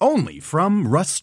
Only from Rust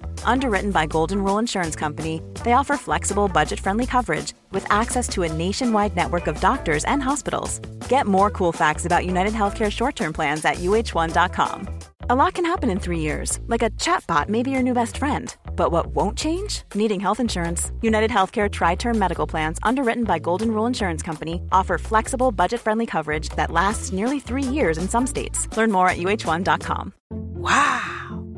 Underwritten by Golden Rule Insurance Company, they offer flexible, budget friendly coverage with access to a nationwide network of doctors and hospitals. Get more cool facts about United Healthcare short term plans at uh1.com. A lot can happen in three years, like a chatbot may be your new best friend. But what won't change? Needing health insurance. United Healthcare Tri Term Medical Plans, underwritten by Golden Rule Insurance Company, offer flexible, budget friendly coverage that lasts nearly three years in some states. Learn more at uh1.com. Wow!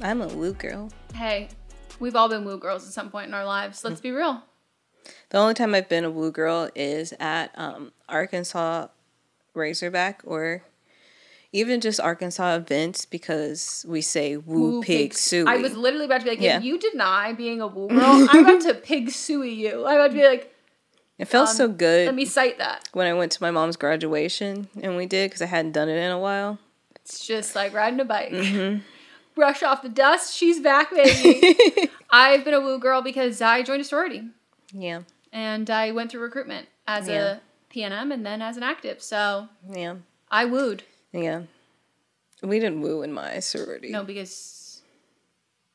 I'm a woo girl. Hey, we've all been woo girls at some point in our lives. Let's be real. The only time I've been a woo girl is at um, Arkansas Razorback or even just Arkansas events because we say woo, Woo pig pig- suey. I was literally about to be like, Yeah. if you deny being a woo girl, I'm about to pig suey you. I'm about to be like, it felt um, so good let me cite that. when I went to my mom's graduation and we did because I hadn't done it in a while. It's just like riding a bike. Mm-hmm. Brush off the dust. She's back, baby. I've been a woo girl because I joined a sorority Yeah, and I went through recruitment as Yeah. a PNM and then as an active. So yeah, I wooed. yeah. We didn't woo in my sorority. No, because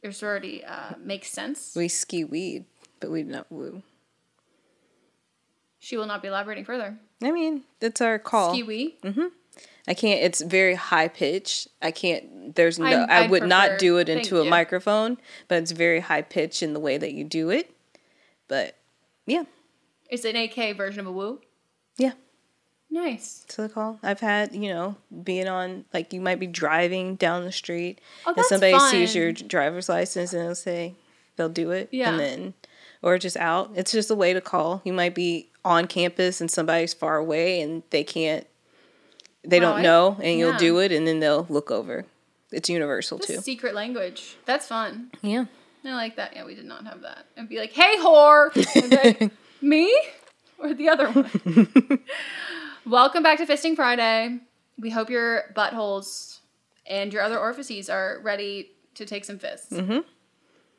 your sorority uh, makes sense. We ski weed, but we did not woo. She will not be elaborating further. I mean, that's our call. Skee-wee. I can't. It's very high pitch. I can't. There's no. I I'd would not do it into a you. microphone, but it's very high pitch in the way that you do it. But yeah, It's an AK version of a woo. yeah. Nice. To the call. I've had you know being on like you might be driving down the street Oh, and somebody sees your driver's license and they'll say they'll do it. Yeah. And then or just out. It's just a way to call. You might be on campus and somebody's far away and they can't. They Wow, don't know, and you'll do it, and then they'll look over. It's universal too. secret language. That's fun. Yeah. I like that. Yeah, we did not have that. And be like, hey, whore. And like, Me? Or the other one? Welcome back to Fisting Friday. We hope your buttholes and your other orifices are ready to take some fists. Mm-hmm.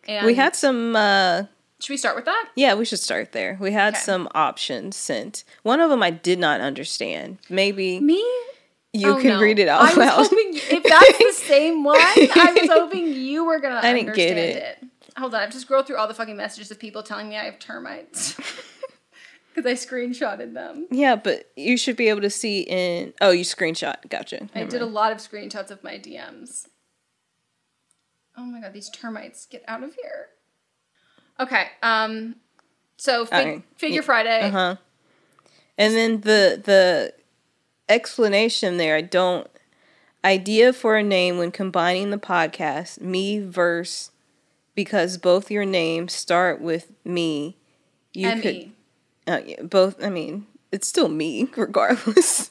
And We had some. uh Should we start with that? Yeah, we should start there. We had Okay. some options sent. One of them I did not understand. Maybe Me? You Oh, can no. read it I out was loud. hoping if that's the same one, I was hoping you were gonna I didn't get understand it. it. Hold on, I've just scrolled through all the fucking messages of people telling me I have termites. because I screenshotted them. Yeah, but you should be able to see in. Oh, you screenshot. Gotcha. I Never did a lot of screenshots of my DMs. Oh my god, these termites get out of here. Okay, um, so fig- Alright. Figure Friday. Uh huh. And then the the explanation there, I don't. Idea for a name when combining the podcast, me verse, because both your names start with me. You Me. could uh, yeah, both. I mean, it's still me, regardless.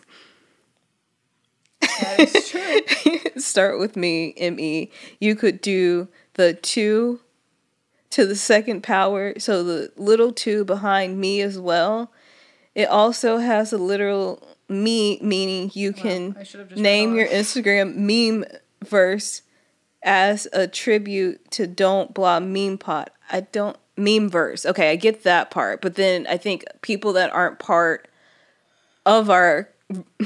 That is true. start with me, me. You could do the two to the second power, so the little two behind me as well. It also has a literal me, meaning you can I should have just name your. Instagram meme verse as a tribute to Don't Blah Meme Pot. I don't meme verse. Okay, I get that part, but then I think people that aren't part of our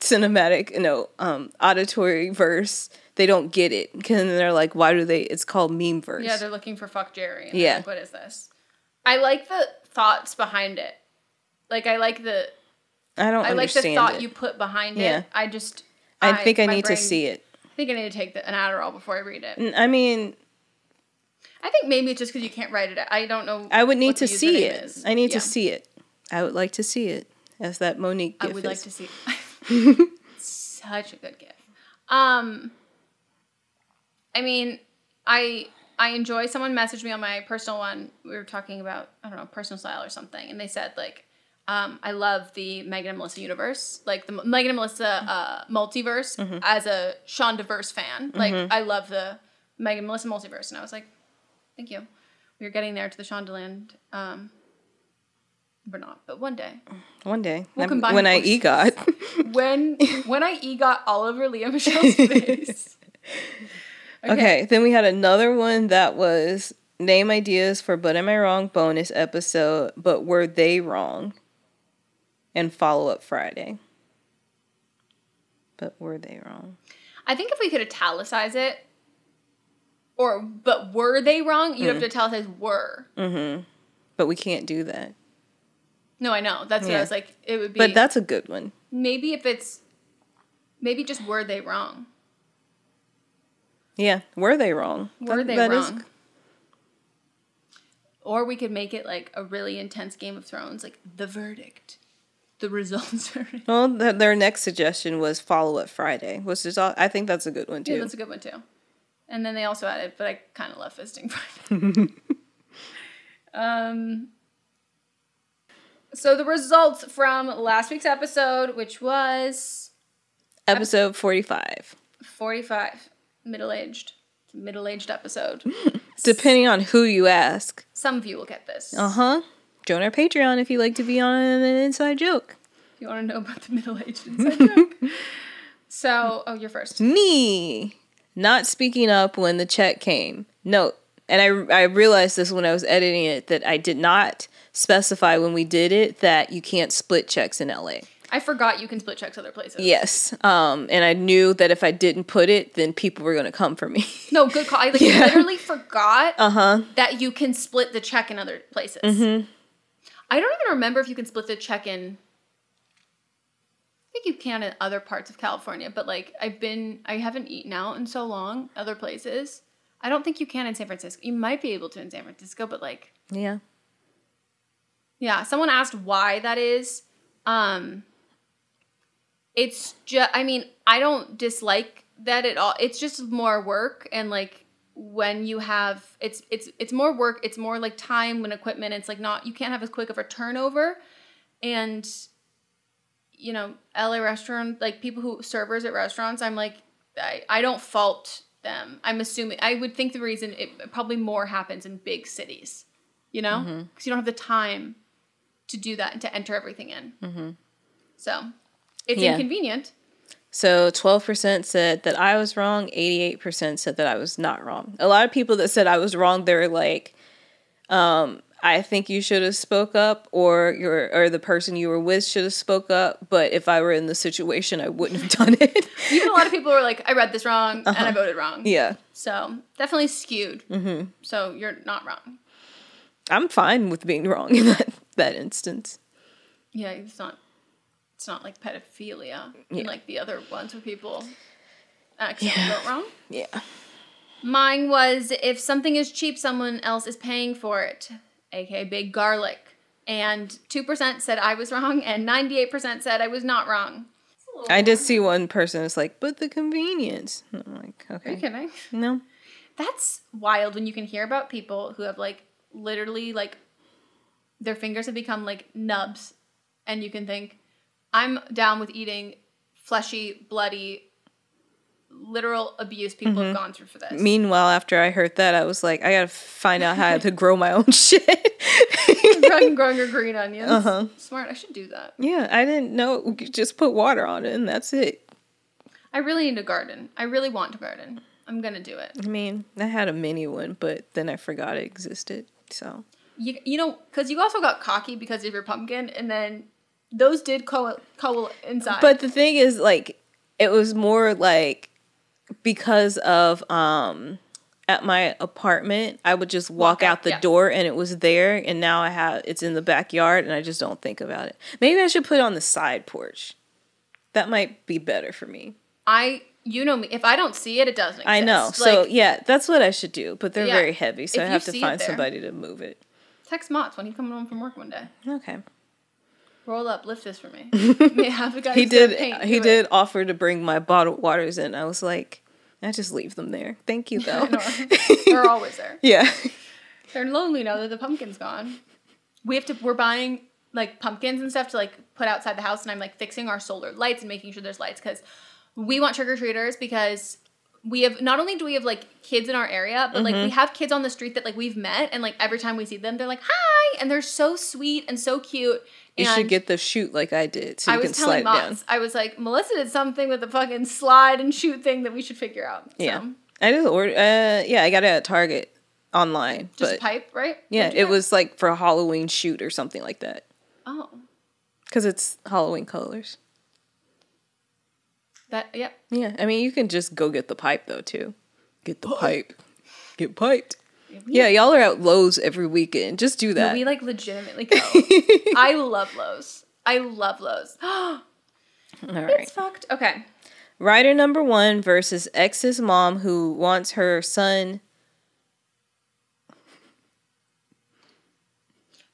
cinematic, you know, um, auditory verse, they don't get it because they're like, why do they? It's called meme verse. yeah, they're looking for FuckJerry. and Yeah. like, what is this? I like the thoughts behind it. Like I like the I don't I like the thought it. you put behind Yeah. it. I just I think I need to see it. I think I need to take the, an Adderall before I read it. I mean, I think maybe it's just because you can't write it. I don't know. I would need what to see it. is. I need Yeah. to see it. I would like to see it as that Monique gift. I would like to see. It. Such a good gift. Um, I mean, I I enjoy. Someone messaged me on my personal one. We were talking about I don't know personal style or something, and they said like, um, I love the Megan and Melissa universe, like the Megan and Melissa uh, multiverse. Mm-hmm. As a Shondaverse fan, like I love the Megan and Melissa multiverse, and I was like, thank you. We're getting there to the Shondaland. Um, we're not, but one day. One day, We'll combine when I egot. when when I egot all over Lea Michele's face. Okay. then we had another one that was name ideas for But Am I Wrong bonus episode, but were they wrong? And follow up Friday. But were they wrong? I think if we could italicize it, or but were they wrong? You'd have to italicize were. Mm-hmm. But we can't do that. No, I know. That's what I was like. It would be. But that's a good one. maybe if it's maybe just were they wrong? Yeah, were they wrong? Were That- they that is- wrong? Or we could make it like a really intense Game of Thrones, like the verdict, the results. are in. well, th- their next suggestion was follow up Friday, which is all, I think that's a good one too. Yeah, that's a good one too. And then they also added, but I kind of love fisting Friday. um. So the results from last week's episode, which was Episode forty five. forty-five, middle-aged, middle-aged episode. Depending on who you ask. Some of you will get this. Uh huh. Join our Patreon if you'd like to be on an inside joke. You want to know about the middle-aged inside joke. So, oh, you're first. Me not speaking up when the check came. Note, and I I realized this when I was editing it that I did not specify when we did it that you can't split checks in LA. I forgot you can split checks other places. Yes. Um, and I knew that if I didn't put it, then people were gonna come for me. No, good call. I like literally forgot Uh-huh. that you can split the check in other places. I don't even remember if you can split the check in. I think you can in other parts of California, but like I've been, I haven't eaten out in so long, other places. I don't think you can in San Francisco. You might be able to in San Francisco, but like, yeah. yeah. Someone asked why that is. Um, it's just, I mean, I don't dislike that at all. It's just more work and like when you have it's it's it's more work it's more like time and equipment. It's like not you can't have as quick of a turnover. And you know la restaurant like people who servers at restaurants i'm like i, I don't fault them. I'm assuming i would think the reason it probably more happens in big cities you know? Mm-hmm. Because you don't have the time to do that and to enter everything in. Mm-hmm. So it's Yeah. inconvenient So 12% said that I was wrong, 88% said that I was not wrong. A lot of people that said I was wrong, they're like, um, I think you should have spoke up or your or the person you were with should have spoke up, but if I were in the situation, I wouldn't have done it. even a lot of people were like i read this wrong and i voted wrong yeah. So definitely skewed. Mm-hmm. So you're not wrong. I'm fine with being wrong in that that instance. Yeah, it's not. It's not like pedophilia Yeah. and like the other ones where people accidentally go wrong. Yeah. Mine was if something is cheap, someone else is paying for it, aka big garlic. And 2% said I was wrong, and 98% said I was not wrong. I did see one person was like, but the convenience. And I'm like, okay. Are you okay. kidding? No. That's wild when you can hear about people who have like literally like their fingers have become like nubs, and you can think, I'm down with eating fleshy, bloody, literal abuse people Mm-hmm. have gone through for this. Meanwhile, after I heard that, I was like, I gotta find out how to grow my own shit. growing, growing your green onions. Uh-huh. Smart. I should do that. yeah, I didn't know. Just put water on it and that's it. I really need a garden. I really want to garden. I'm gonna do it. I mean, I had a mini one, but then I forgot it existed. So You, you know, because you also got cocky because of your pumpkin, and then those did co- inside. But the thing is, like, it was more like because of um at my apartment, I would just walk, Walk out, out the yeah. door and it was there, and now I have it's in the backyard, and I just don't think about it. Maybe I should put it on the side porch. That might be better for me. I, you know me, if I don't see it, it doesn't. Exist. I know. so yeah, that's what I should do. But they're Yeah. very heavy, so I have to find somebody to move it. text Mott's when he's coming home from work one day. Okay. Roll up, lift this for me. May have guy He did. paint He did it. offer to bring my bottled waters in. I was like, I just leave them there. Thank you though. They're always there. yeah. They're lonely now that the pumpkin's gone. We have to. We're buying like pumpkins and stuff to like put outside the house, and I'm like fixing our solar lights and making sure there's lights because we want trick or treaters because we have not only do we have like kids in our area, but like we have kids on the street that like we've met, and like every time we see them, they're like hi, and they're so sweet and so cute. You should get the shoot like I did, so I was can telling down. I was like, Melissa did something with the fucking slide and shoot thing that we should figure out. So, Yeah, I did order. Uh, yeah, I got it at Target online, just pipe, right? yeah, it was like for a Halloween shoot or something like that Oh, because it's Halloween colors. That yeah. Yeah, I mean you can just go get the pipe though too. Get the pipe. Get piped. Yeah, y'all are at Lowe's every weekend. Just do No, that. we like legitimately go. I love Lowe's. I love Lowe's. All right. It's fucked. Okay. Rider number one versus ex's mom who wants her son.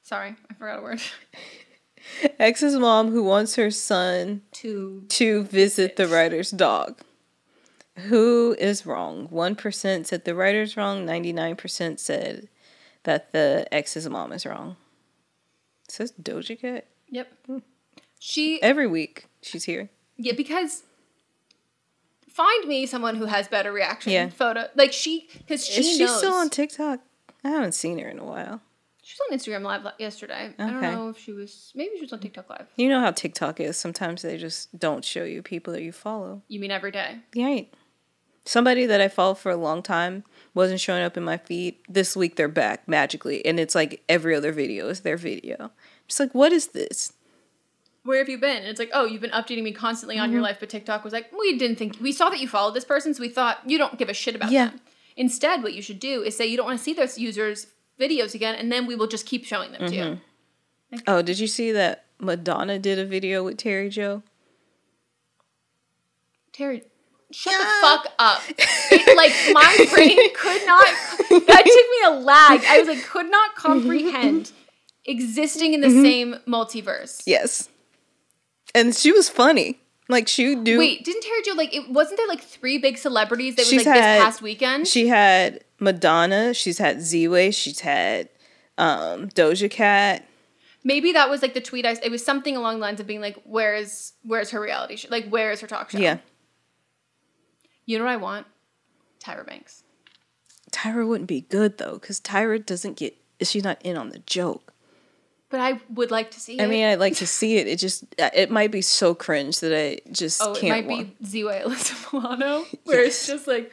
Sorry, I forgot a word. Ex's mom who wants her son To to visit the writer's dog. Who is wrong? 1% said the writer's wrong, 99% said that the ex's mom is wrong. It says Doja Cat. yep. Hmm. She Every week she's here. yeah because find me someone who has better reaction Yeah. photo like she because she Is she knows still on TikTok? I haven't seen her in a while. On Instagram live li- yesterday. I don't know if she was maybe she was on TikTok live. You know how TikTok is. Sometimes they just don't show you people that you follow. You mean every day? Right. Somebody that I followed for a long time wasn't showing up in my feed. This week they're back magically, and it's like every other video is their video. Just like, what is this? Where have you been? And it's like, oh, you've been updating me constantly on Mm-hmm. your life, but TikTok was like, we didn't think we saw that you followed this person, so we thought you don't give a shit about Yeah. them. Instead, what you should do is say you don't want to see those users' videos again, and then we will just keep showing them to you. Mm-hmm. Oh, did you see that Madonna did a video with Terry Joe? Terry, shut the fuck up. It, like my brain could not. That took me a lag. I was like, could not comprehend existing in the Mm-hmm. same multiverse. Yes. And she was funny. Like she would do. Wait, didn't Terry Joe like? It wasn't there like three big celebrities that was like this had- past weekend? She had Madonna. She's had Z-Way. She's had um, Doja Cat. Maybe that was like the tweet. I it was something along the lines of being like, "Where's where's her reality show? Like, where is her talk show?" Yeah. You know what I want? Tyra Banks. Tyra wouldn't be good though, because Tyra doesn't get. She's not in on the joke. But I would like to see it. I mean, I'd like to see it. It just, it might be so cringe that I just oh, it can't. might want. be Z-Way Alyssa Milano, where it's just like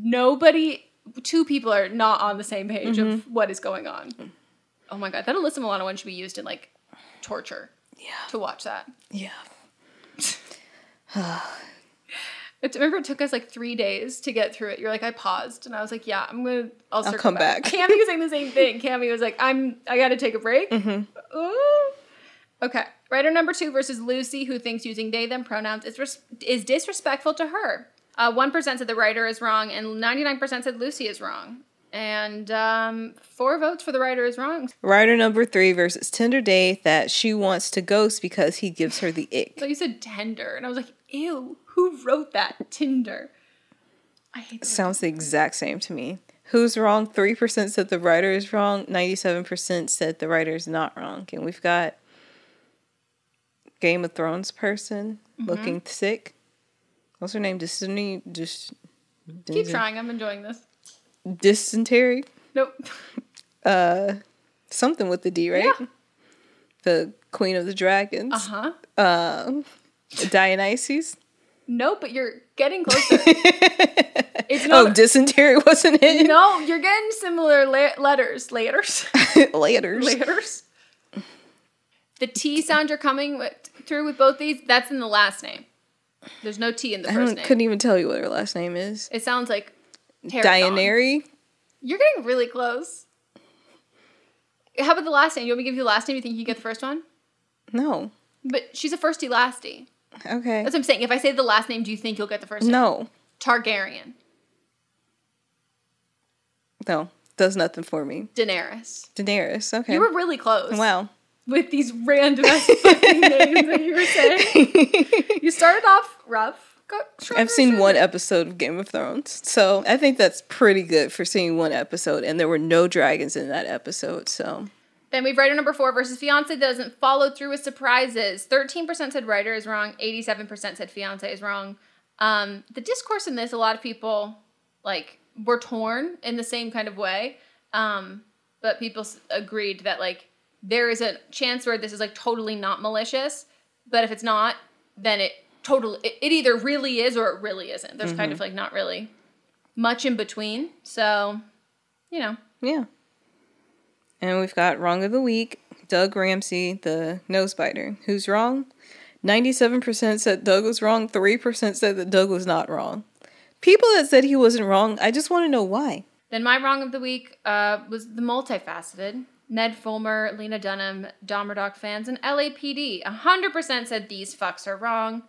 nobody, two people are not on the same page Mm-hmm. of what is going on. Oh my god, that Alyssa Milano one should be used in like torture. Yeah. To watch that. Yeah. It, remember, it took us like three days to get through it. You're like, I paused, and I was like, Yeah, I'm gonna. I'll, circle come back. back. Cammy was saying the same thing. Cammy was like, I'm. I got to take a break. Mm-hmm. Ooh. Okay. Writer number two versus Lucy, who thinks using they them pronouns is res- is disrespectful to her. Uh, One said the writer is wrong, and ninety nine percent said Lucy is wrong. And um, four votes for the writer is wrong. Writer number three versus Tinder date that she wants to ghost because he gives her the ick. So you said tender, and I was like, ew, who wrote that? Tinder. I hate that. Sounds the exact same to me. Who's wrong? 3% said the writer is wrong. 97% said the writer is not wrong. And we've got Game of Thrones person looking sick. What's her name? Destiny? Just Keep trying. I'm enjoying this. dysentery? Nope. Uh, Something with the D, right? Yeah. The Queen of the Dragons. Uh huh. Uh, Dionysus. No, but you're getting closer. it's oh, not. Oh, dysentery wasn't it? no, you're getting similar la- letters. Letters. Letters. letters. The T sound you're coming with, through with both these, that's in the last name. There's no T in the I first name. couldn't even tell you what her last name is. It sounds like. Dianary. You're getting really close. How about the last name? You want me to give you the last name? You think you get the first one? No. But she's a firsty lasty. Okay. That's what I'm saying. If I say the last name, do you think you'll get the first name? No. Targaryen. No. Does nothing for me. Daenerys. Daenerys. Okay. You were really close. wow. With these random names that you were saying. You started off rough. I've seen one episode of Game of Thrones. So I think that's pretty good for seeing one episode. And there were no dragons in that episode. So Then we've writer number four versus fiance that doesn't follow through with surprises. 13% said writer is wrong. 87% said fiance is wrong. Um, the discourse in this, a lot of people like were torn in the same kind of way. Um, but people s- agreed that like there is a chance where this is like totally not malicious. But if it's not, then it totally it, it either really is or it really isn't. There's kind of like not really much in between. So, you know, yeah. And we've got wrong of the week. Doug Ramsey, the nose biter. Who's wrong? 97% said Doug was wrong. 3% said that Doug was not wrong. People that said he wasn't wrong, I just want to know why. Then my wrong of the week uh, was the multifaceted. Ned Fulmer, Lena Dunham, Dahmer fans, and LAPD. 100% said these fucks are wrong.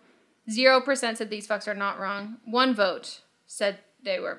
0% said these fucks are not wrong. One vote said they were.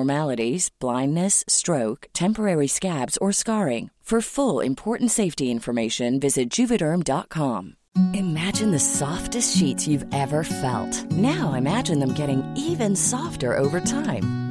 blindness, stroke, temporary scabs, or scarring. For full important safety information, visit juvederm.com. Imagine the softest sheets you've ever felt. Now imagine them getting even softer over time.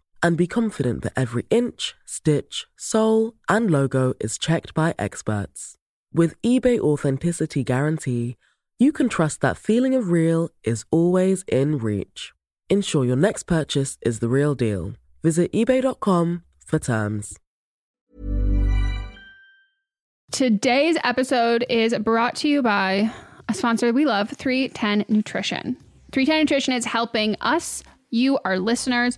and be confident that every inch, stitch, sole, and logo is checked by experts. With eBay Authenticity Guarantee, you can trust that feeling of real is always in reach. Ensure your next purchase is the real deal. Visit eBay.com for terms. Today's episode is brought to you by a sponsor we love, 310 Nutrition. 310 Nutrition is helping us, you, our listeners,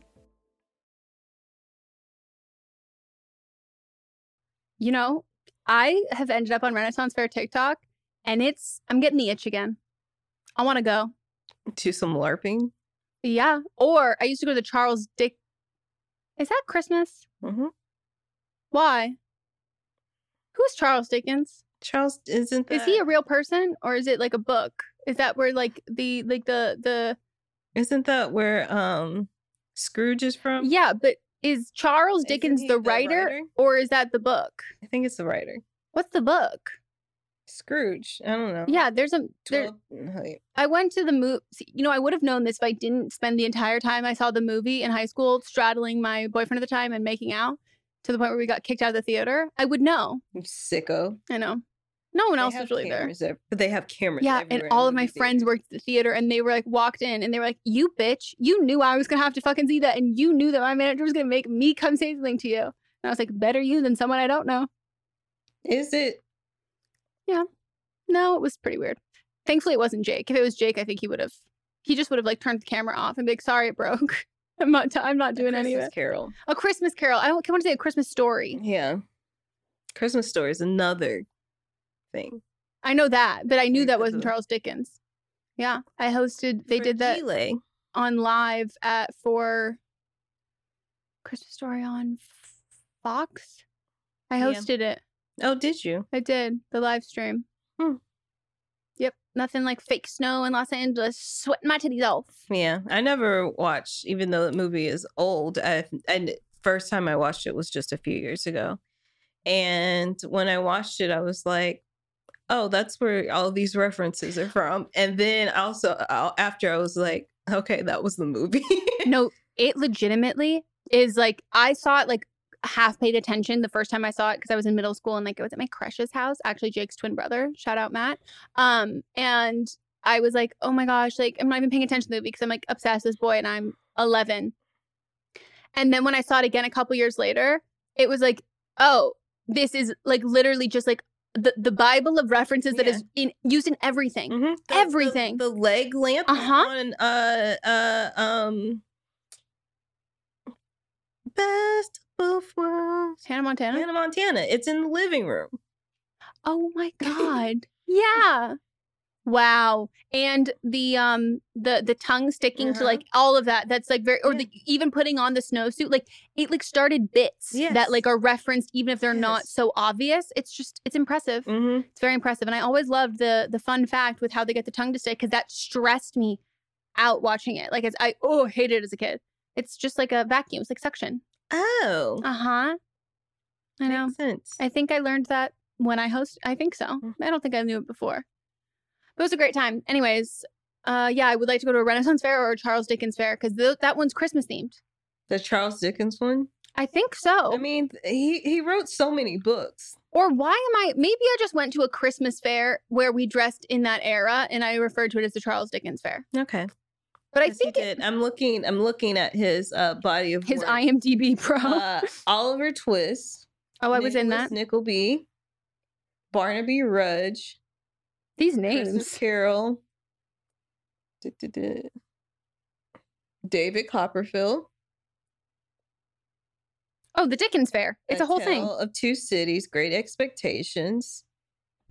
You know, I have ended up on Renaissance Fair TikTok and it's, I'm getting the itch again. I want to go. Do some LARPing? Yeah. Or I used to go to Charles Dick. Is that Christmas? Mm-hmm. Why? Who's Charles Dickens? Charles isn't that... Is he a real person or is it like a book? Is that where like the like the the Isn't that where um Scrooge is from? Yeah, but is Charles Dickens the writer, the writer, or is that the book? I think it's the writer. What's the book? Scrooge. I don't know. Yeah, there's a. There, mm, I went to the movie. You know, I would have known this if I didn't spend the entire time I saw the movie in high school straddling my boyfriend at the time and making out to the point where we got kicked out of the theater. I would know. Sicko. I know. No one they else was really there. there. But they have cameras. Yeah, and all of my friends worked at the theater, and they were like walked in, and they were like, "You bitch, you knew I was gonna have to fucking see that, and you knew that my manager was gonna make me come say something to you." And I was like, "Better you than someone I don't know." Is it? Yeah. No, it was pretty weird. Thankfully, it wasn't Jake. If it was Jake, I think he would have. He just would have like turned the camera off and be like, "Sorry, it broke. I'm not. T- I'm not doing any of it." Carol. A Christmas Carol. I want to say a Christmas story. Yeah. Christmas story is another thing. I know that, but I knew that wasn't Charles Dickens. Yeah, I hosted. They did that on live at for Christmas Story on Fox. I hosted yeah. it. Oh, did you? I did the live stream. Hmm. Yep, nothing like fake snow in Los Angeles, sweating my titties off. Yeah, I never watched, even though the movie is old. I, and first time I watched it was just a few years ago, and when I watched it, I was like, oh, that's where all these references are from. And then also after I was like, okay, that was the movie. no, it legitimately is like I saw it like half paid attention the first time I saw it because I was in middle school and like it was at my crush's house, actually Jake's twin brother. Shout out Matt. Um, and I was like, oh my gosh, like I'm not even paying attention to the movie because I'm like obsessed with this boy and I'm 11. And then when I saw it again a couple years later, it was like oh, this is like literally just like the, the Bible of references that Yeah. is in used in everything. Mhm. The- Everything. The, the leg lamp Uh-huh. on uh uh um Best of both worlds. Hannah Montana. Hannah Montana. It's in the living room. Oh my god. yeah. Wow. And the um the the tongue sticking to Uh-huh. like all of that. That's like very or the, even putting on the snowsuit like it like started bits Yes. that like are referenced even if they're not so obvious. It's just it's impressive. Mm-hmm. It's very impressive. And I always loved the the fun fact with how they get the tongue to stick cuz that stressed me out watching it. Like it's I oh hated it as a kid. It's just like a vacuum. It's like suction. Oh. Uh-huh. I know. I think I learned that when I host. I think so. Mm. I don't think I knew it before. It was a great time. Anyways, uh, yeah, I would like to go to a Renaissance fair or a Charles Dickens fair because th- that one's Christmas themed. The Charles Dickens one? I think so. I mean, he he wrote so many books. or why am I? Maybe I just went to a Christmas fair where we dressed in that era, and I referred to it as the Charles Dickens fair. Okay. But I Yes, think it. I'm looking I'm looking at his uh body of his work. IMDb pro. uh, Oliver Twist. oh, I was in that. Nickleby, Barnaby Rudge, These Christmas names. Carol, David Copperfield. Oh, the Dickens fair. It's a whole thing. Of Two Cities, Great Expectations.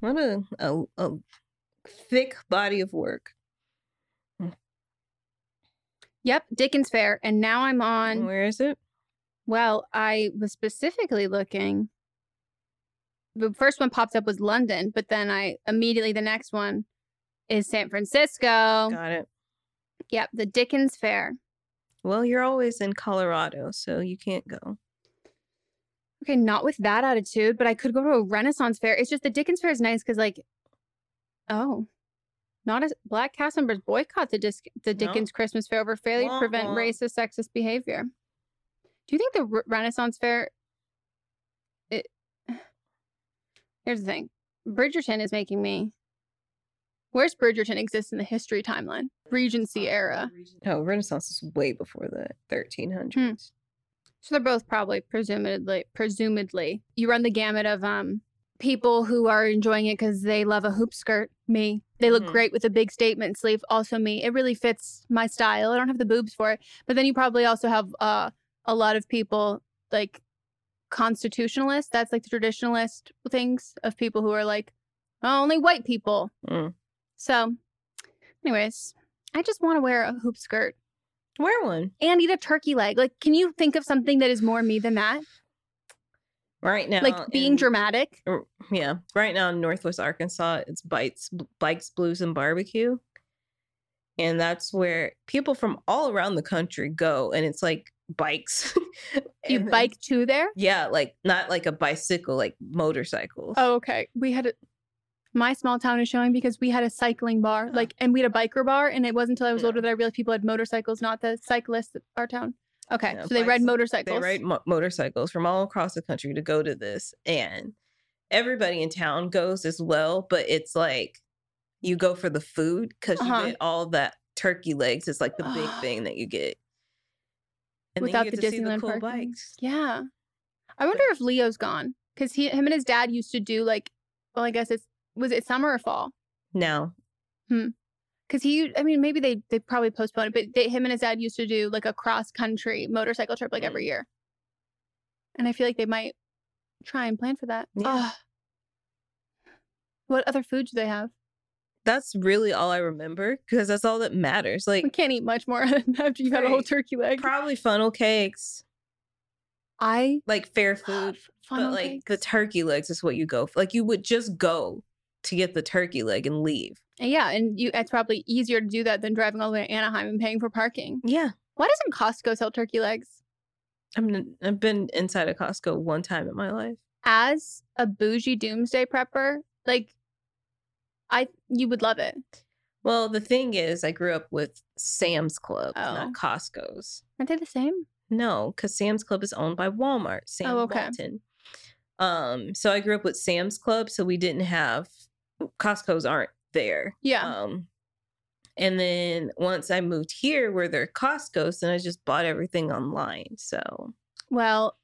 What a, a, a thick body of work. Hmm. Yep, Dickens fair. And now I'm on. Where is it? Well, I was specifically looking. The first one popped up was London, but then I immediately the next one is San Francisco. Got it. Yep, the Dickens Fair. Well, you're always in Colorado, so you can't go. Okay, not with that attitude, but I could go to a Renaissance fair. It's just the Dickens Fair is nice because, like, oh, not as black cast members boycott the disc, the No. Dickens Christmas Fair over failure to prevent racist, sexist behavior. Do you think the Re- Renaissance Fair? It. Here's the thing, Bridgerton is making me. Where's Bridgerton exists in the history timeline? Regency era. Oh, Renaissance is way before the 1300s. Hmm. So they're both probably presumably presumably. You run the gamut of um people who are enjoying it because they love a hoop skirt. Me. They look Mhm. great with a big statement sleeve. Also me. It really fits my style. I don't have the boobs for it. But then you probably also have uh a lot of people like constitutionalists. That's like the traditionalist things of people who are like oh, only white people. Mm. So, anyways, I just want to wear a hoop skirt Wear one. and eat a turkey leg. Like, can you think of something that is more me than that? Right now. like being in- dramatic. Yeah. Right now in Northwest Arkansas, it's Bites, Bikes, Blues, and Barbecue. And that's where people from all around the country go. And it's like bikes. You bike to there? Yeah. Like not like a bicycle, like motorcycles. Oh, okay. We had a, my small town is showing because we had a cycling bar, like, and we had a biker bar, and it wasn't until I was Yeah. older that I realized people had motorcycles, not the cyclists at our town. Okay, Yeah, so they ride motorcycles. They ride mo- motorcycles from all across the country to go to this. And everybody in town goes as well. But it's like you go for the food because Uh-huh. you get all that turkey legs. It's like the big thing that you get. And Without the get to see Disneyland the cool bikes. Yeah, I wonder if Leo's gone because he, him and his dad used to do like, well, I guess it's was it summer or fall? No. Because he, I mean, maybe they they probably postponed it, but they, him and his dad used to do like a cross country motorcycle trip like Mm. every year. And I feel like they might try and plan for that. Yeah. Ugh. What other food do they have? That's really all I remember because that's all that matters. Like We can't eat much more after you've had a whole turkey leg. probably funnel cakes, I like fair food. funnel but like cakes. the turkey legs is what you go for. Like you would just go to get the turkey leg and leave. Yeah, and you it's probably easier to do that than driving all the way to Anaheim and paying for parking. Yeah. Why doesn't Costco sell turkey legs? I I've been inside a Costco one time in my life. As a bougie doomsday prepper, like I you would love it. Well, the thing is, I grew up with Sam's Club, Oh. not Costco's. Aren't they the same? No, because Sam's Club is owned by Walmart. Sam Oh, okay. Walton. Um, so I grew up with Sam's Club, so we didn't have Costco's aren't there. Yeah. Um, and then once I moved here where there are Costco's, then I just bought everything online. So Well,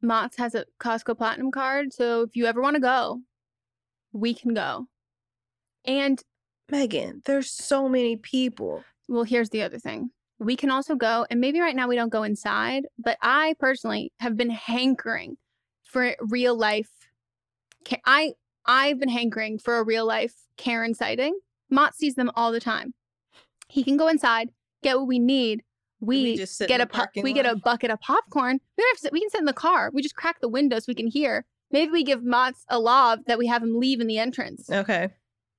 Mott's has a Costco Platinum card, so if you ever want to go, we can go. And Megan, there's so many people. well, here's the other thing. We can also go, and maybe right now we don't go inside, but I personally have been hankering for real life. I I've been hankering for a real life Karen sighting. Mott sees them all the time. He can go inside, get what we need. We, we just sit get a po- we get a bucket of popcorn. We don't have to sit, we can sit in the car. We just crack the window so we can hear. Maybe we give Mott's a lob that we have him leave in the entrance, Okay.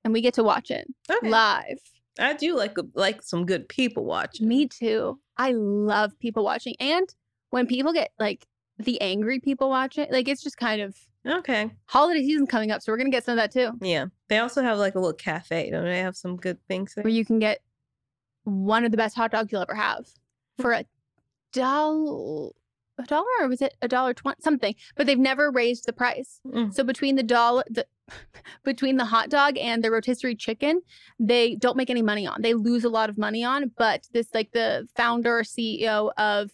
And we get to watch it Okay. live. I do like like some good people watching. Me too. I love people watching. And when people get like the angry people watching, like it's just kind of Okay. holiday season coming up. So we're going to get some of that too, Yeah. They also have like a little cafe. Don't they have some good things there? where you can get one of the best hot dogs you'll ever have for a dollar. A dollar or was it a dollar twenty something? But they've never raised the price. Mm. So between the dollar, the between the hot dog and the rotisserie chicken, they don't make any money on. They lose a lot of money on. But this, like the founder CEO of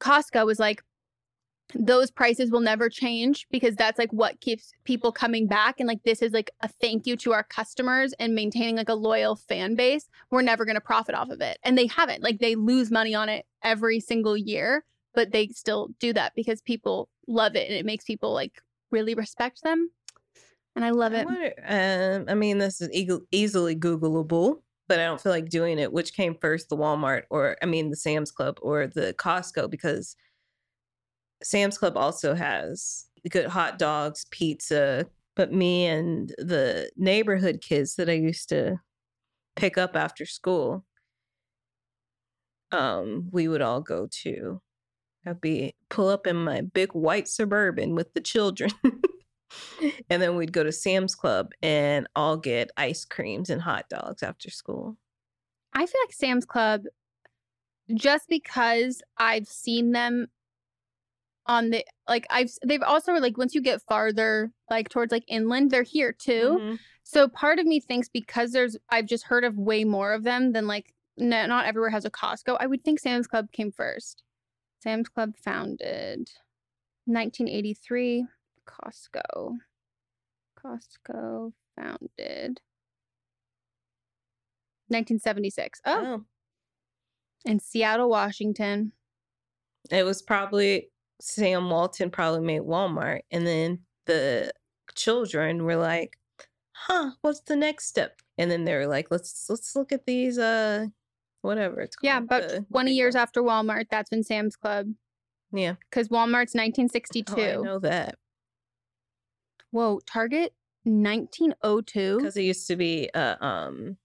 Costco, was like, those prices will never change because that's like what keeps people coming back. And like this is like a thank you to our customers and maintaining like a loyal fan base. We're never going to profit off of it, and they haven't. Like they lose money on it every single year, but they still do that because people love it and it makes people like really respect them. And I love I it. wonder, um, I mean, this is eagle- easily Googleable, but I don't feel like doing it. Which came first, the Walmart or I mean, the Sam's Club or the Costco? Because Sam's Club also has good hot dogs, pizza. But me and the neighborhood kids that I used to pick up after school, um, we would all go to. I'd be pull up in my big white suburban with the children. and then we'd go to Sam's Club and all get ice creams and hot dogs after school. I feel like Sam's Club, just because I've seen them on the like I've they've also like once you get farther like towards like inland, they're here too. Mhm. So part of me thinks because there's I've just heard of way more of them than like no, not everywhere has a Costco. I would think Sam's Club came first. Sam's Club founded 1983. Costco. Costco founded 1976. Oh, Oh. in Seattle, Washington. It was probably Sam Walton probably made Walmart. And then the children were like, huh, what's the next step? And then they were like, let's let's look at these uh whatever it's called. Yeah, about the- 20 years after Walmart, that's when Sam's Club. Yeah. Because Walmart's 1962. Oh, I know that. Whoa, Target 1902. Because it used to be uh um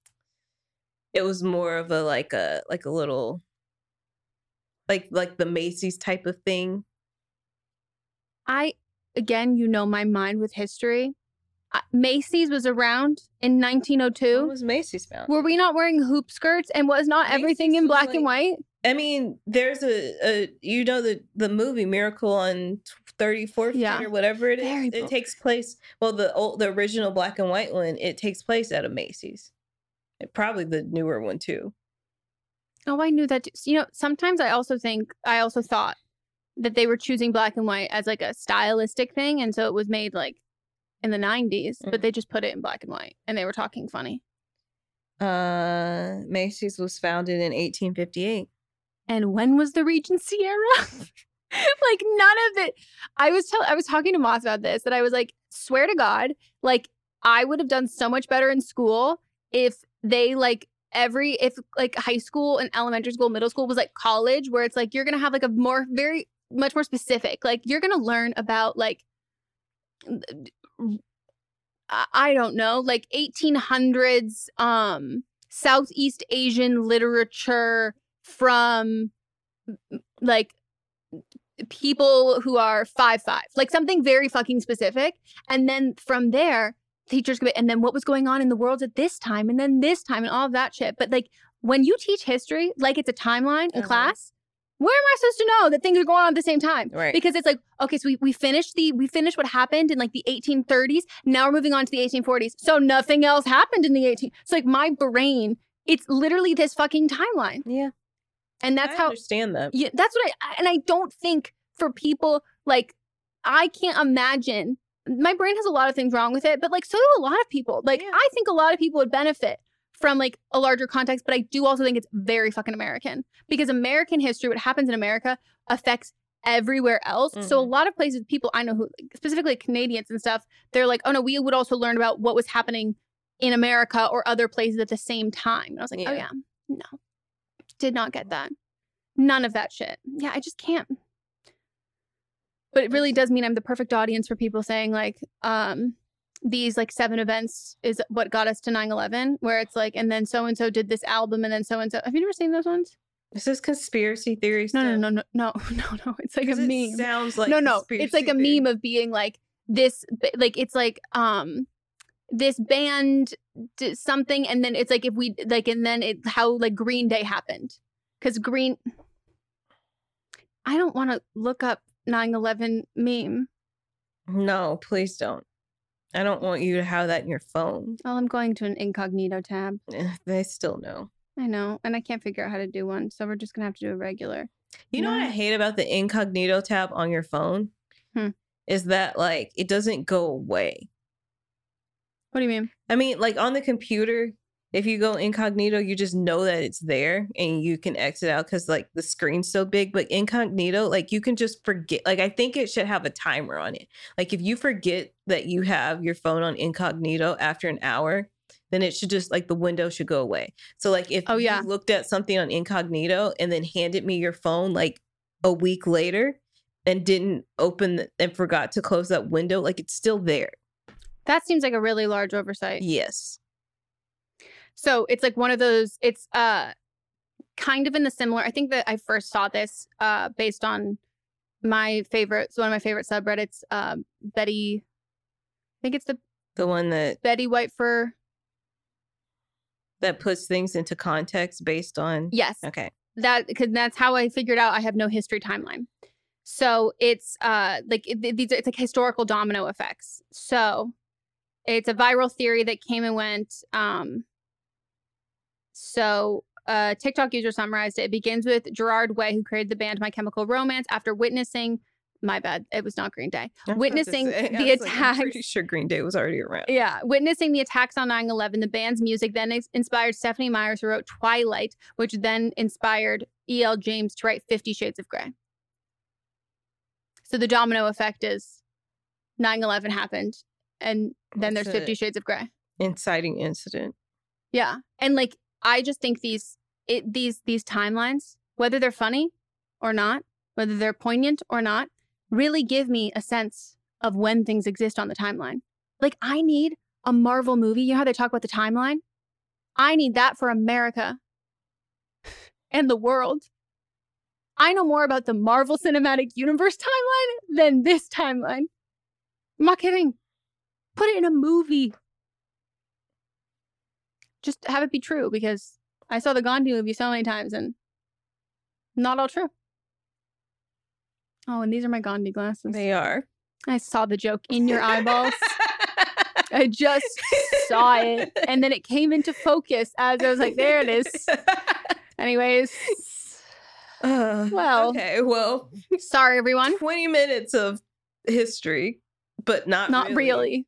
it was more of a like a like a little like like the Macy's type of thing. I again, you know my mind with history. Macy's was around in 1902. What was Macy's found? Were we not wearing hoop skirts and was not everything in black and white? I mean, there's a, a you know the the movie Miracle on 34th Yeah. Street or whatever it is. Very it book. takes place well the old the original black and white one. It takes place at a Macy's. And probably the newer one too. Oh, I knew that. Too. You know, sometimes I also think I also thought that they were choosing black and white as like a stylistic thing, and so it was made like in the 90s, Mm. but they just put it in black and white, and they were talking funny. Uh, Macy's was founded in 1858. And when was the Regency era? like none of it. I was tell I was talking to Moss about this that I was like, swear to God, like I would have done so much better in school if they like every if like high school and elementary school, middle school was like college where it's like you're gonna have like a more very much more specific. Like you're gonna learn about like I don't know, like 1800s um Southeast Asian literature from like people who are five five, like something very fucking specific. And then from there, teachers could be, and then what was going on in the world at this time, and then this time, and all of that shit. But like when you teach history, like it's a timeline in Uh-huh. class, where am I supposed to know that things are going on at the same time? Right. Because it's like, okay, so we, we finished the we finished what happened in like the 1830s. Now we're moving on to the 1840s. So nothing else happened in the 18. So like my brain, it's literally this fucking timeline. Yeah. And that's I how I understand that. yeah, that's what I and I don't think for people Like, I can't imagine. My brain has a lot of things wrong with it, but like, so do a lot of people. Like, I think a lot of people would benefit from like a larger context, but I do also think it's very fucking American because American history, what happens in America, affects everywhere else. So a mm-hmm. lot of places, people I know who, specifically Canadians and stuff, they're like, oh no, we would also learn about what was happening in America or other places at the same time. And I was like, oh Yeah. yeah, no, did not get that. None of that shit. Yeah, I just can't. But it really does mean I'm the perfect audience for people saying like, um, these like seven events is what got us to 9-11 where it's like and then so and so did this album and then so and so have you never seen those ones this Is this conspiracy theories? no no no no no no no it's like a meme sounds like no no it's like a theory. meme of being like this like it's like um this band did something and then it's like if we like and then it how like green day happened because green i don't want to look up 9-11 meme No, please don't. I don't want you to have that in your phone. well i'm going to an incognito tab Eh, They still know. i know and i can't figure out how to do one so we're just gonna have to do a regular You know what I hate about the incognito tab on your phone? Hmm. Is that like it doesn't go away. What do you mean I mean, like on the computer, if you go incognito, you just know that it's there and you can exit out because like the screen's so big. But incognito, like you can just forget. Like I think it should have a timer on it. Like if you forget that you have your phone on incognito after an hour, then it should just like the window should go away. So like if Oh, yeah. you looked at something on incognito and then handed me your phone like a week later and didn't open the, and forgot to close that window, like it's still there. That seems like a really large oversight Yes. So it's like one of those. It's uh kind of in the similar. I think that I first saw this uh based on my favorite. One of my favorite subreddits, uh, Betty. I think it's the The one that Betty White fur. that puts things into context based on Yes, okay that because that's how I figured out I have no history timeline. So it's uh like it- these it's like historical domino effects. So it's a viral theory that came and went. Um so a TikTok user summarized it. It begins with Gerard Way, who created the band My Chemical Romance, after witnessing my bad, it was not Green Day. I was about to Witnessing say, the was like, I'm attacks. pretty sure Green Day was already around. Yeah, witnessing the attacks on 9 11, the band's music then ins- inspired Stephenie Meyers, who wrote Twilight, which then inspired E.L. James to write Fifty Shades of Grey. So the domino effect is 9 11 happened, and then That's there's Fifty Shades of Grey. Inciting incident. Yeah. And like I just think these it these these timelines, whether they're funny or not, whether they're poignant or not, really give me a sense of when things exist on the timeline. Like I need a Marvel movie. You know how they talk about the timeline? I need that for America and the world. I know more about the Marvel Cinematic Universe timeline than this timeline. I'm not kidding. Put it in a movie just have it be true because I saw the Gandhi movie so many times and not all true. Oh, and these are my Gandhi glasses. They are. I saw the joke in your eyeballs. I just saw it. And then it came into focus as I was like, there it is. Anyways, Uh, Well. okay. Well, sorry everyone. 20 minutes of history, but not Not really. really.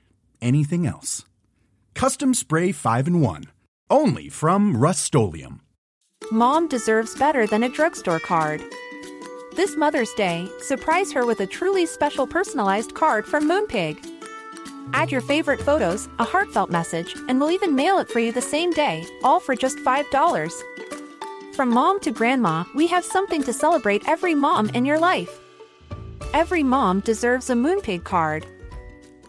anything else. Custom Spray 5 in 1. Only from Rust Mom deserves better than a drugstore card. This Mother's Day, surprise her with a truly special personalized card from Moonpig. Add your favorite photos, a heartfelt message, and we'll even mail it for you the same day, all for just $5. From mom to grandma, we have something to celebrate every mom in your life. Every mom deserves a Moonpig card.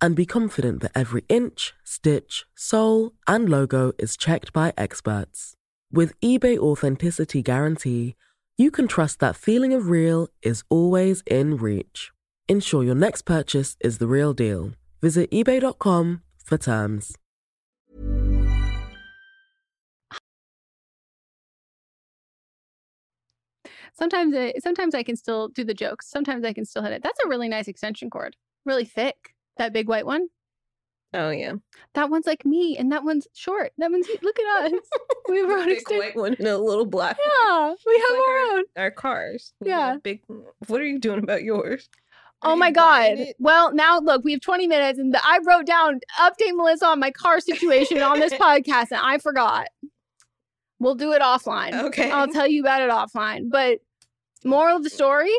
and be confident that every inch, stitch, sole, and logo is checked by experts. With eBay Authenticity Guarantee, you can trust that feeling of real is always in reach. Ensure your next purchase is the real deal. Visit eBay.com for terms. Sometimes I, sometimes I can still do the jokes. Sometimes I can still hit it. That's a really nice extension cord. Really thick. That big white one. Oh yeah. That one's like me, and that one's short. That one's look at us. we have our own big white one and a little black. one. Yeah, we have like our own. Our cars. Yeah. Big. What are you doing about yours? Oh are Oh my god. Well, now look, we have 20 minutes and I wrote down update Melissa on my car situation on this podcast and I forgot. We'll do it offline. Okay. I'll tell you about it offline. But moral of the story,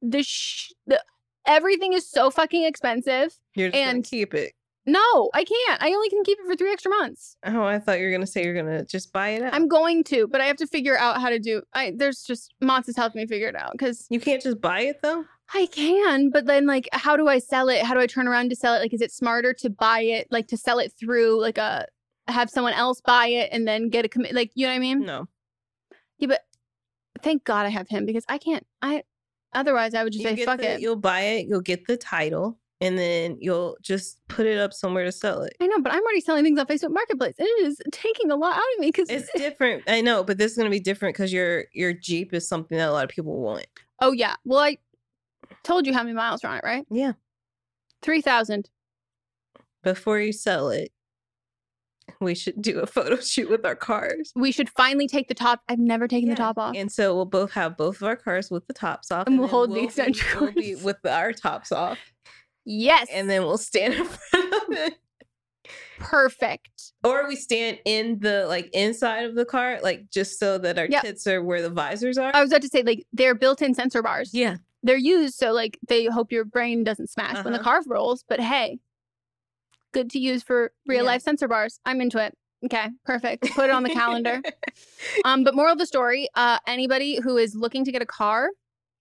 the sh- the everything is so fucking expensive. You're just and keep it. no, I can't. I only can keep it for 3 extra months. Oh, I thought you were gonna say you're gonna just buy it out. I'm going to, but I have to figure out how to do. I there's just Mott's is helping me figure it out cuz You can't just buy it though. I can, but then like how do I sell it? How do I turn around to sell it? Like is it smarter to buy it like to sell it through like a have someone else buy it and then get a commit like you know what I mean? No. Yeah, but thank God I have him because I can't I otherwise I would just You say fuck the- it. You'll buy it. You'll get the title, and then you'll just put it up somewhere to sell it. I know, but I'm already selling things on Facebook Marketplace. and It is taking a lot out of me because It's different. I know, but this is gonna be different because your your Jeep is something that a lot of people want. Oh yeah. Well, I told you how many miles are on it, right? Yeah. 3000. Before you sell it, we should do a photo shoot with our cars. We should finally take the top. I've never taken the top off. And so we'll both have both of our cars with the tops off. And we'll then hold the be- extension we'll with our tops off. Yes. And then we'll stand in front of it. perfect. Or we stand in the like inside of the car, like just so that our Yep. tits are where the visors are. I was about to say like they're built-in sensor bars. yeah. they're used so like they hope your brain doesn't smash when the Uh-huh. car rolls. But hey, good to use for real Yeah. life sensor bars. I'm into it. Okay, perfect. Put it on the calendar. Um, but moral of the story: uh, anybody who is looking to get a car,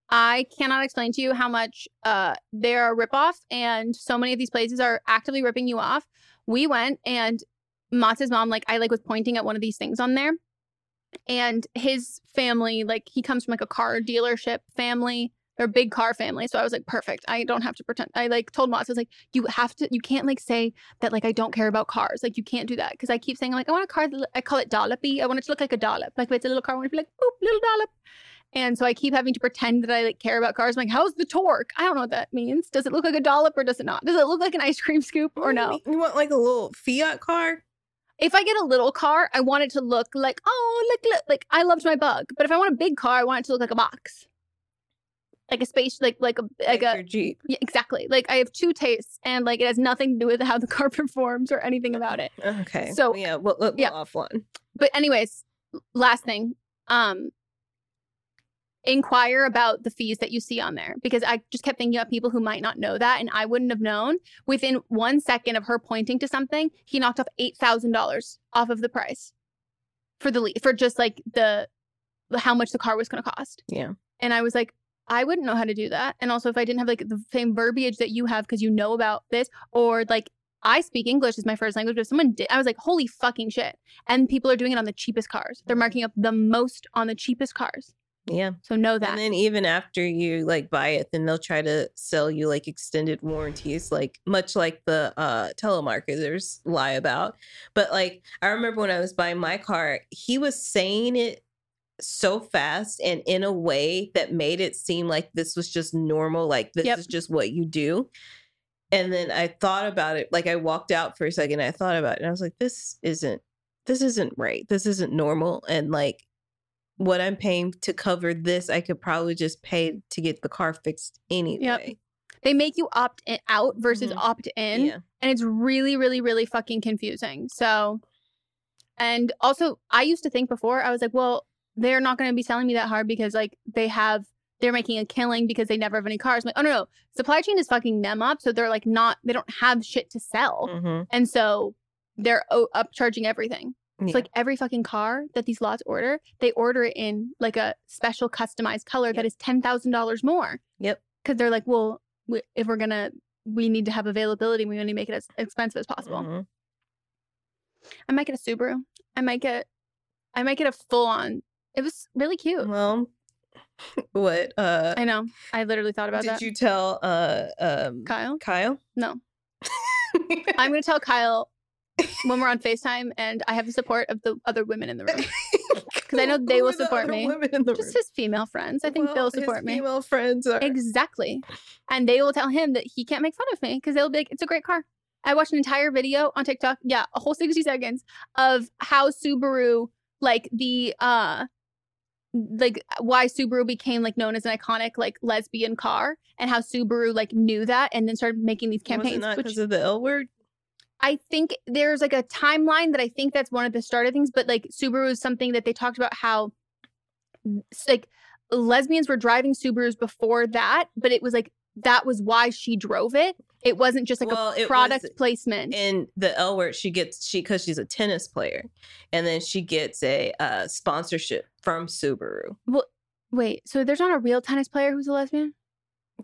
I cannot explain to you how much uh they are a ripoff, and so many of these places are actively ripping you off. We went and Matz's mom, like I like was pointing at one of these things on there, and his family, like he comes from like a car dealership family. They're a big car family. So I was like, perfect. I don't have to pretend. I like told Moss, I was like, you have to, you can't like say that like I don't care about cars. Like you can't do that. Cause I keep saying, I'm like, I want a car, that, I call it dollopy. I want it to look like a dollop. Like if it's a little car, I want it to be like, boop, little dollop. And so I keep having to pretend that I like care about cars. I'm like, how's the torque? I don't know what that means. Does it look like a dollop or does it not? Does it look like an ice cream scoop or no? You want like a little Fiat car? If I get a little car, I want it to look like, oh, look, look, like I loved my bug. But if I want a big car, I want it to look like a box. Like a space, like like a like, a Jeep. Yeah, exactly. Like I have two tastes, and like it has nothing to do with how the car performs or anything about it. Okay. So yeah, we'll, we'll, yeah. offline. But anyways, last thing, um, inquire about the fees that you see on there because I just kept thinking about people who might not know that, and I wouldn't have known. Within one second of her pointing to something, he knocked off eight thousand dollars off of the price for the for just like the how much the car was going to cost. Yeah. And I was like, I wouldn't know how to do that. And also, if I didn't have like the same verbiage that you have because you know about this, or like I speak English as my first language, but if someone did, I was like, holy fucking shit. And people are doing it on the cheapest cars. They're marking up the most on the cheapest cars. Yeah. So know that. And then even after you like buy it, then they'll try to sell you like extended warranties, like much like the uh telemarketers lie about. But like I remember when I was buying my car, he was saying it so fast and in a way that made it seem like this was just normal, like this Yep. is just what you do. And then I thought about it, like I walked out for a second, I thought about it, and I was like, this isn't this isn't right. This isn't normal. And like what I'm paying to cover this, I could probably just pay to get the car fixed anyway. They make you opt in, out versus Mhm. opt in. Yeah. And it's really, really, really fucking confusing. So, and also, I used to think before, I was like, well, they're not going to be selling me that hard because, like, they have, they're making a killing because they never have any cars. I'm like, oh, no, no. Supply chain is fucking them up. So they're like, not, they don't have shit to sell. Mhm. And so they're o- upcharging everything. Yeah. It's like every fucking car that these lots order, they order it in like a special customized color that is $10,000 more. Yep. Because they're like, well, we, if we're to, we need to have availability. We want to make it as expensive as possible. Mhm. I might get a Subaru. I might get, I might get a full on. It was really cute. Well, what? Uh, I know. I literally thought about did that. Did you tell uh um Kyle? Kyle? No. I'm going to tell Kyle when we're on FaceTime and I have the support of the other women in the room. Because I know they Who will are the support me. women in the Just room? his female friends. I think Well, they'll support me. Female friends are Exactly. And they will tell him that he can't make fun of me because they'll be like, it's a great car. I watched an entire video on TikTok. Yeah, a whole 60 seconds of how Subaru, like the, uh, like uh, why Subaru became like known as an iconic like lesbian car and how Subaru like knew that and then started making these campaigns. because of the L word? I think there's like a timeline that I think that's one of the start of things, but like Subaru is something that they talked about how like lesbians were driving Subarus before that, but it was like that was why she drove it. It wasn't just like Well, a product placement. In the L word, she gets she because she's a tennis player, and then she gets a uh, sponsorship from Subaru. well, wait, so there's not a real tennis player who's a lesbian?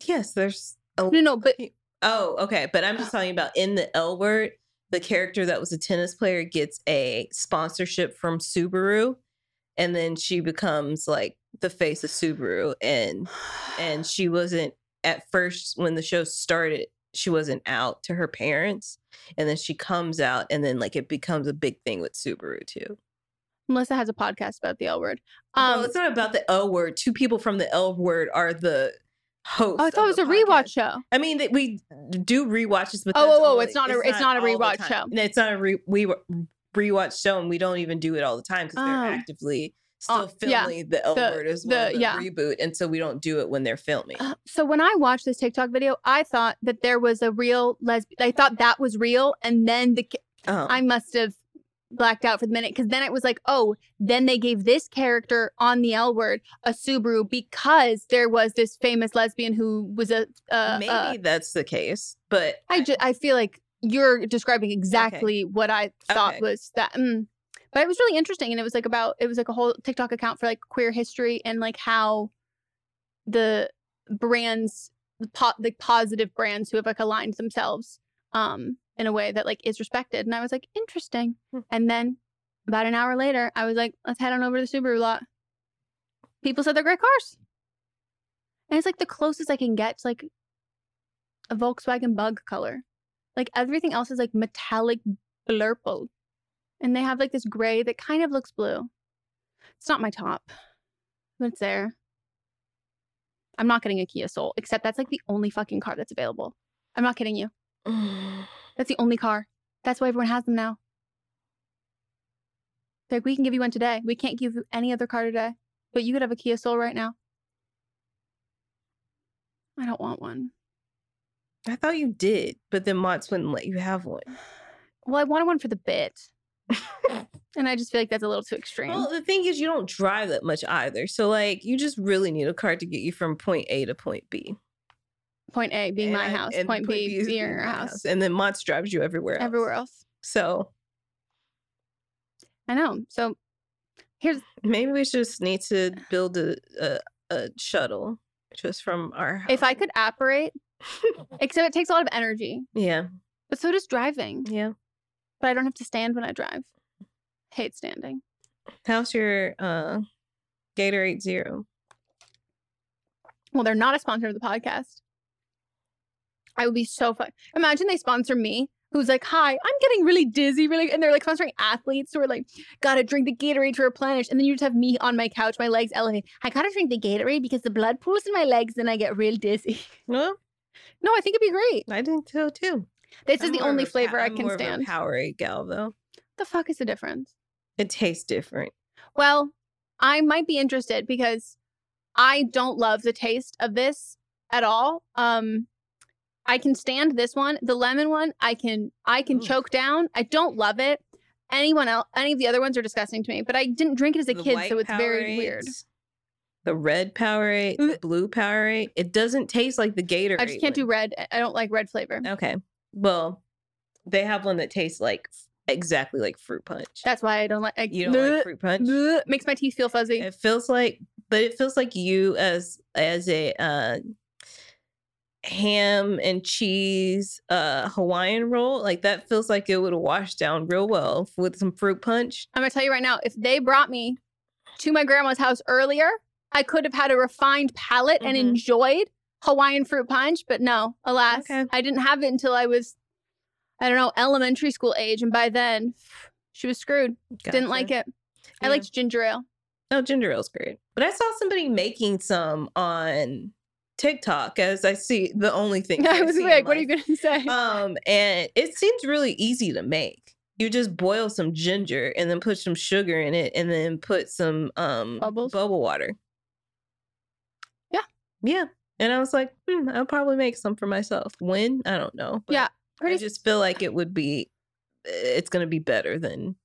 Yes, there's a No, no, but Oh, okay. But I'm just talking about in the L word, the character that was a tennis player gets a sponsorship from Subaru, and then she becomes like the face of Subaru. And and she wasn't at first when the show started, she wasn't out to her parents, and then she comes out, and then like it becomes a big thing with Subaru too. Melissa has a podcast about the L word. Um, it's not about the L word. Two people from the L word are the hosts. oh, I thought it was a rewatch show. I mean, that we do rewatches, but Oh, oh, whoa, it's not a- it's not a rewatch show. It's not a re- we rewatch show, and we don't even do it all the time because Oh. they're actively still Uh, yeah. filming the L The- word as the- well, the yeah. reboot, and so we don't do it when they're filming. Uh, so when I watched this TikTok video, I thought that there was a real lesbian. I thought that was real, and then the Oh. I must have blacked out for the minute because then it was like, oh, then they gave this character on the L word a Subaru because there was this famous lesbian who was a. Uh, Maybe uh, that's the case, but I just I feel like you're describing exactly what I thought Okay. was that. Mm. But it was really interesting, and it was like about it was like a whole TikTok account for like queer history and like how the brands, the po- the positive brands who have like aligned themselves um in a way that like is respected. And I was like, interesting. Hmm. And then about an hour later, I was like, let's head on over to the Subaru lot. People said they're great cars. And it's like the closest I can get to like a Volkswagen bug color. Like everything else is like metallic blurple. And they have like this gray that kind of looks blue. It's not my top, but it's there. I'm not getting a Kia Soul, except that's like the only fucking car that's available. I'm not kidding you. That's the only car. That's why everyone has them now. They're like, we can give you one today. We can't give you any other car today, but you could have a Kia Soul right now. I don't want one. I thought you did, but then Mott's wouldn't let you have one. Well, I wanted one for the bit. And I just feel like that's a little too extreme. Well, the thing is, you don't drive that much either. So, like, you just really need a car to get you from point A to point B. Point A being my house, and point B is being your my house. And then Mott's drives you everywhere else. Everywhere else. So, I know. So here's maybe we just need to build a, a, a shuttle just from our house. if I could apparate, except it takes a lot of energy, Yeah. but so does driving. Yeah. But I don't have to stand when I drive. Hate standing. How's your uh, Gatorade Zero? Well, they're not a sponsor of the podcast. I would be so fun. Imagine they sponsor me, who's like, "Hi, I'm getting really dizzy, really," and they're like sponsoring athletes who are like, "Gotta drink the Gatorade to replenish," and then you just have me on my couch, my legs elevated. I gotta drink the Gatorade because the blood pools in my legs, and I get real dizzy. Well, no, I think it'd be great. I think so too. This I'm is the only pa- flavor I can more of a stand. Powerade gal though. What the fuck is the difference? It tastes different. Well, I might be interested because I don't love the taste of this at all. Um I can stand this one. The lemon one, I can I can choke down. I don't love it. Anyone else any of the other ones are disgusting to me, but I didn't drink it as a The kid, so it's very weird. The red Powerade, the blue Powerade. It doesn't taste like the Gatorade. I just can't do red. I don't like red flavor. Okay. Well, they have one that tastes like exactly like fruit punch. That's why I don't like I, You don't like fruit punch? Bleh, makes my teeth feel fuzzy. It feels like, but it feels like you as as a uh, ham and cheese uh Hawaiian roll. Like that feels like it would wash down real well with some fruit punch. I'm gonna tell you right now, if they brought me to my grandma's house earlier, I could have had a refined palate and Mhm. enjoyed Hawaiian fruit punch. But no, alas, I didn't have it until I was, I don't know, elementary school age, and by then, she was screwed. Didn't like it. I liked ginger ale. No, ginger ale's great. But I saw somebody making some on TikTok as I see the only thing I was like, what are you gonna say? Um, and it seems really easy to make. You just boil some ginger and then put some sugar in it and then put some um Bubbles? bubble water. Yeah. Yeah. And I was like, hmm, I'll probably make some for myself. When? I don't know. but Yeah, I just feel like it would be it's gonna be better than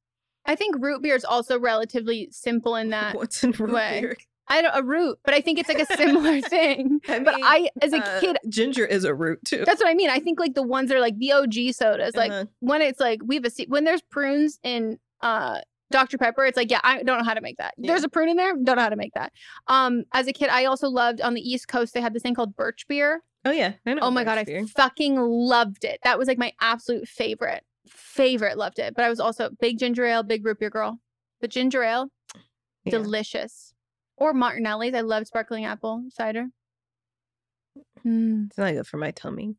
I think root beer is also relatively simple in that what's in root way. beer. I don't a root, but I think it's like a similar thing. but I, as a Uh, kid, ginger is a root too. That's what I mean. I think like the ones that are like the OG sodas, like Uh-huh. when it's like we have a se- when there's prunes in uh Dr Pepper, it's like yeah, I don't know how to make that. There's a prune in there, don't know how to make that. Um, as a kid, I also loved on the East Coast they had this thing called birch beer. Oh yeah, I know Oh my god, I fucking loved it. That was like my absolute favorite. Favorite, loved it. But I was also big ginger ale, big root beer girl. But ginger ale, Yeah. delicious. Or Martinelli's. I love sparkling apple cider. Mm, It's not good for my tummy.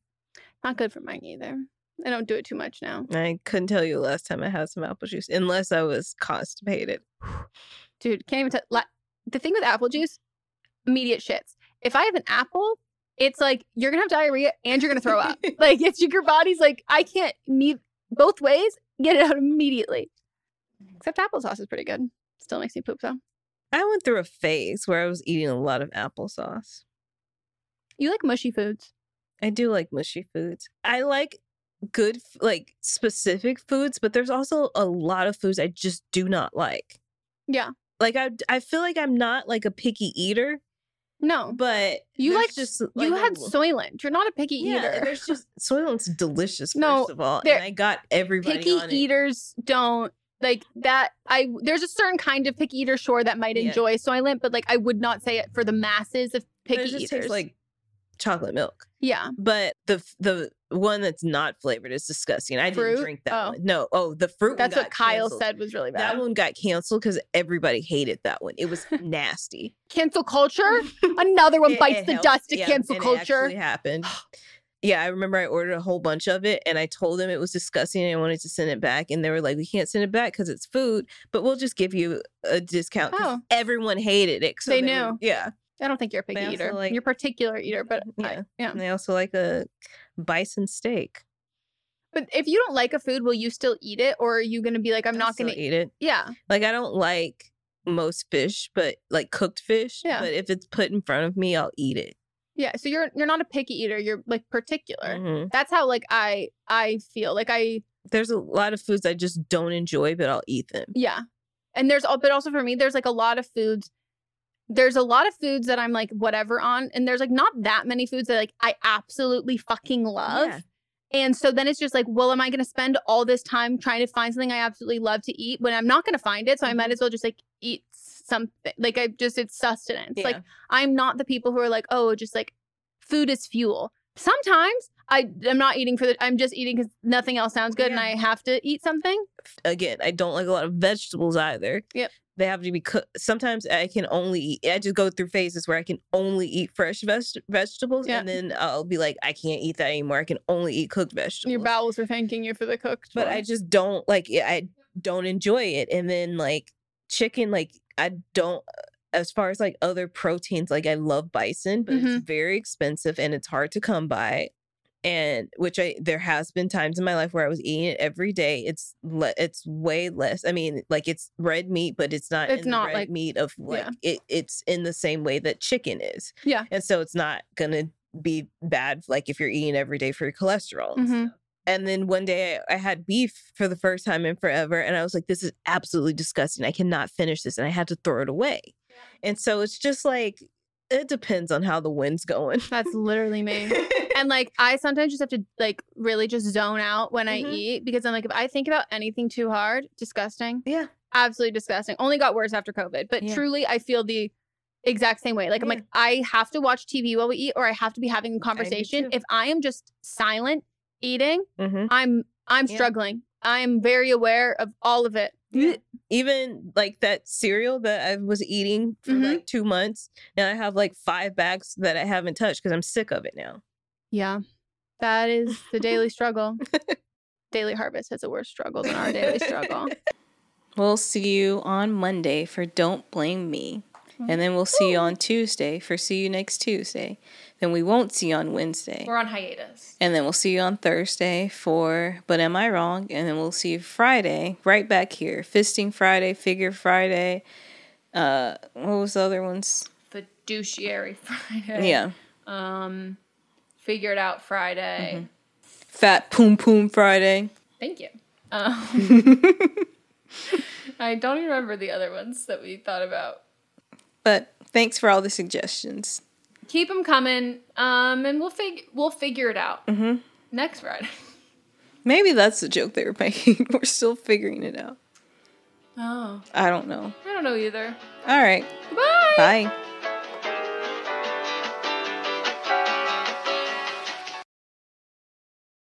not good for mine either. I don't do it too much now. I couldn't tell you the last time I had some apple juice, unless I was constipated. Dude, can't even tell. La- the thing with apple juice, immediate shits. If I have an apple, it's like you're gonna have diarrhea and you're gonna throw up. like it's your body's like I can't need both ways. Get it out immediately. Except applesauce is pretty good. Still makes me poop though. I went through a phase where I was eating a lot of applesauce. You like mushy foods. I do like mushy foods. I like good, like specific foods, but there's also a lot of foods I just do not like. Yeah. Like I, I feel like I'm not like a picky eater, No, but you like just you like, a had Soylent. You're not a picky yeah, eater. There's just Soylent's delicious. No, first of all, and I got everybody picky on it. eaters don't like that. I there's a certain kind of picky eater, sure, that might Yeah. enjoy Soylent, but like I would not say it for the masses of picky eaters. tastes like chocolate milk. yeah, But the the one that's not flavored is disgusting. I Fruit? didn't drink that Oh. one. No, oh, the fruit. one that's what Kyle canceled. said was really bad. That one got canceled because everybody hated that one. It was nasty. cancel culture. Another one It- bites it the helped. dust to Yeah, cancel it culture. actually happened. Yeah, I remember I ordered a whole bunch of it and I told them it was disgusting and I wanted to send it back. And they were like, we can't send it back because it's food, but we'll just give you a discount. Oh. Everyone hated it. So They were- knew. yeah. I don't think you're a picky eater. like- you're a particular eater, but I- Yeah. yeah. And they also like a bison steak. But if you don't like a food, will you still eat it, or are you gonna be like, I'm I'll not gonna eat it. Yeah, Like I don't like most fish, but like cooked fish. Yeah. But if it's put in front of me, I'll eat it. yeah. So you're you're not a picky eater. You're like particular. Mhm. That's how like I I feel like I There's a lot of foods I just don't enjoy, but I'll eat them. yeah. And there's all but also for me, there's like a lot of foods. There's a lot of foods that I'm like whatever on, and there's like not that many foods that like I absolutely fucking love. Yeah. And so then it's just like, well, am I going to spend all this time trying to find something I absolutely love to eat when I'm not going to find it? So I might mm-hmm. as well just like eat something. Like I just it's sustenance. Like I'm not the people who are like, oh, just like food is fuel. Sometimes I am not eating for the. I'm just eating because nothing else sounds good, and I have to eat something. Again, I don't like a lot of vegetables either. Yep. They have to be cooked. Sometimes I can only eat. I just go through phases where I can only eat fresh veg- vegetables, Yeah. and then I'll be like, I can't eat that anymore. I can only eat cooked vegetables. Your bowels are thanking you for the cooked. but I just don't like it. I don't enjoy it. And then like chicken, like I don't. As far as like other proteins, like I love bison, but Mhm. it's very expensive and it's hard to come by. And which I there has been times in my life where I was eating it every day. It's le- it's way less. I mean, like it's red meat, but it's not. It's not red like- meat of like yeah. it. It's in the same way that chicken is. Yeah. and so it's not gonna be bad like if you're eating every day for your cholesterol. and Mhm. stuff. And then one day I I had beef for the first time in forever. And I was like, this is absolutely disgusting. I cannot finish this. And I had to throw it away. And so it's just like, it depends on how the wind's going. That's literally me. and like I sometimes just have to like really just zone out when I Mhm. eat because I'm like if I think about anything too hard, disgusting. Yeah. Absolutely disgusting. Only got worse after COVID. But Yeah. truly I feel the exact same way. Like I'm like I have to watch TV while we eat or I have to be having a conversation. too. If I am just silent eating, Mhm. I'm I'm Yeah. struggling. I'm very aware of all of it. Even like that cereal that I was eating for Mhm. like two months. Now I have like five bags that I haven't touched because I'm sick of it now. Yeah. That is the daily struggle. daily harvest has a worse struggle than our daily struggle. We'll see you on Monday for Don't Blame Me. And then we'll see you on Tuesday for See You Next Tuesday. Then we won't see you on Wednesday. We're on hiatus. And then we'll see you on Thursday for But Am I Wrong? And then we'll see you Friday, right back here. Fisting Friday, Figure Friday. Uh, what was the other ones? Fiduciary Friday. Yeah. Um, Figure It Out Friday. Mm-hmm. Fat Poom Poom Friday. Thank you. Um, I don't even remember the other ones that we thought about. But thanks for all the suggestions. Keep them coming, um, and we'll fig we'll figure it out Mm-hmm. next Friday. Maybe that's the joke they were making. We're still figuring it out. Oh, I don't know. I don't know either. All right. Goodbye. Bye.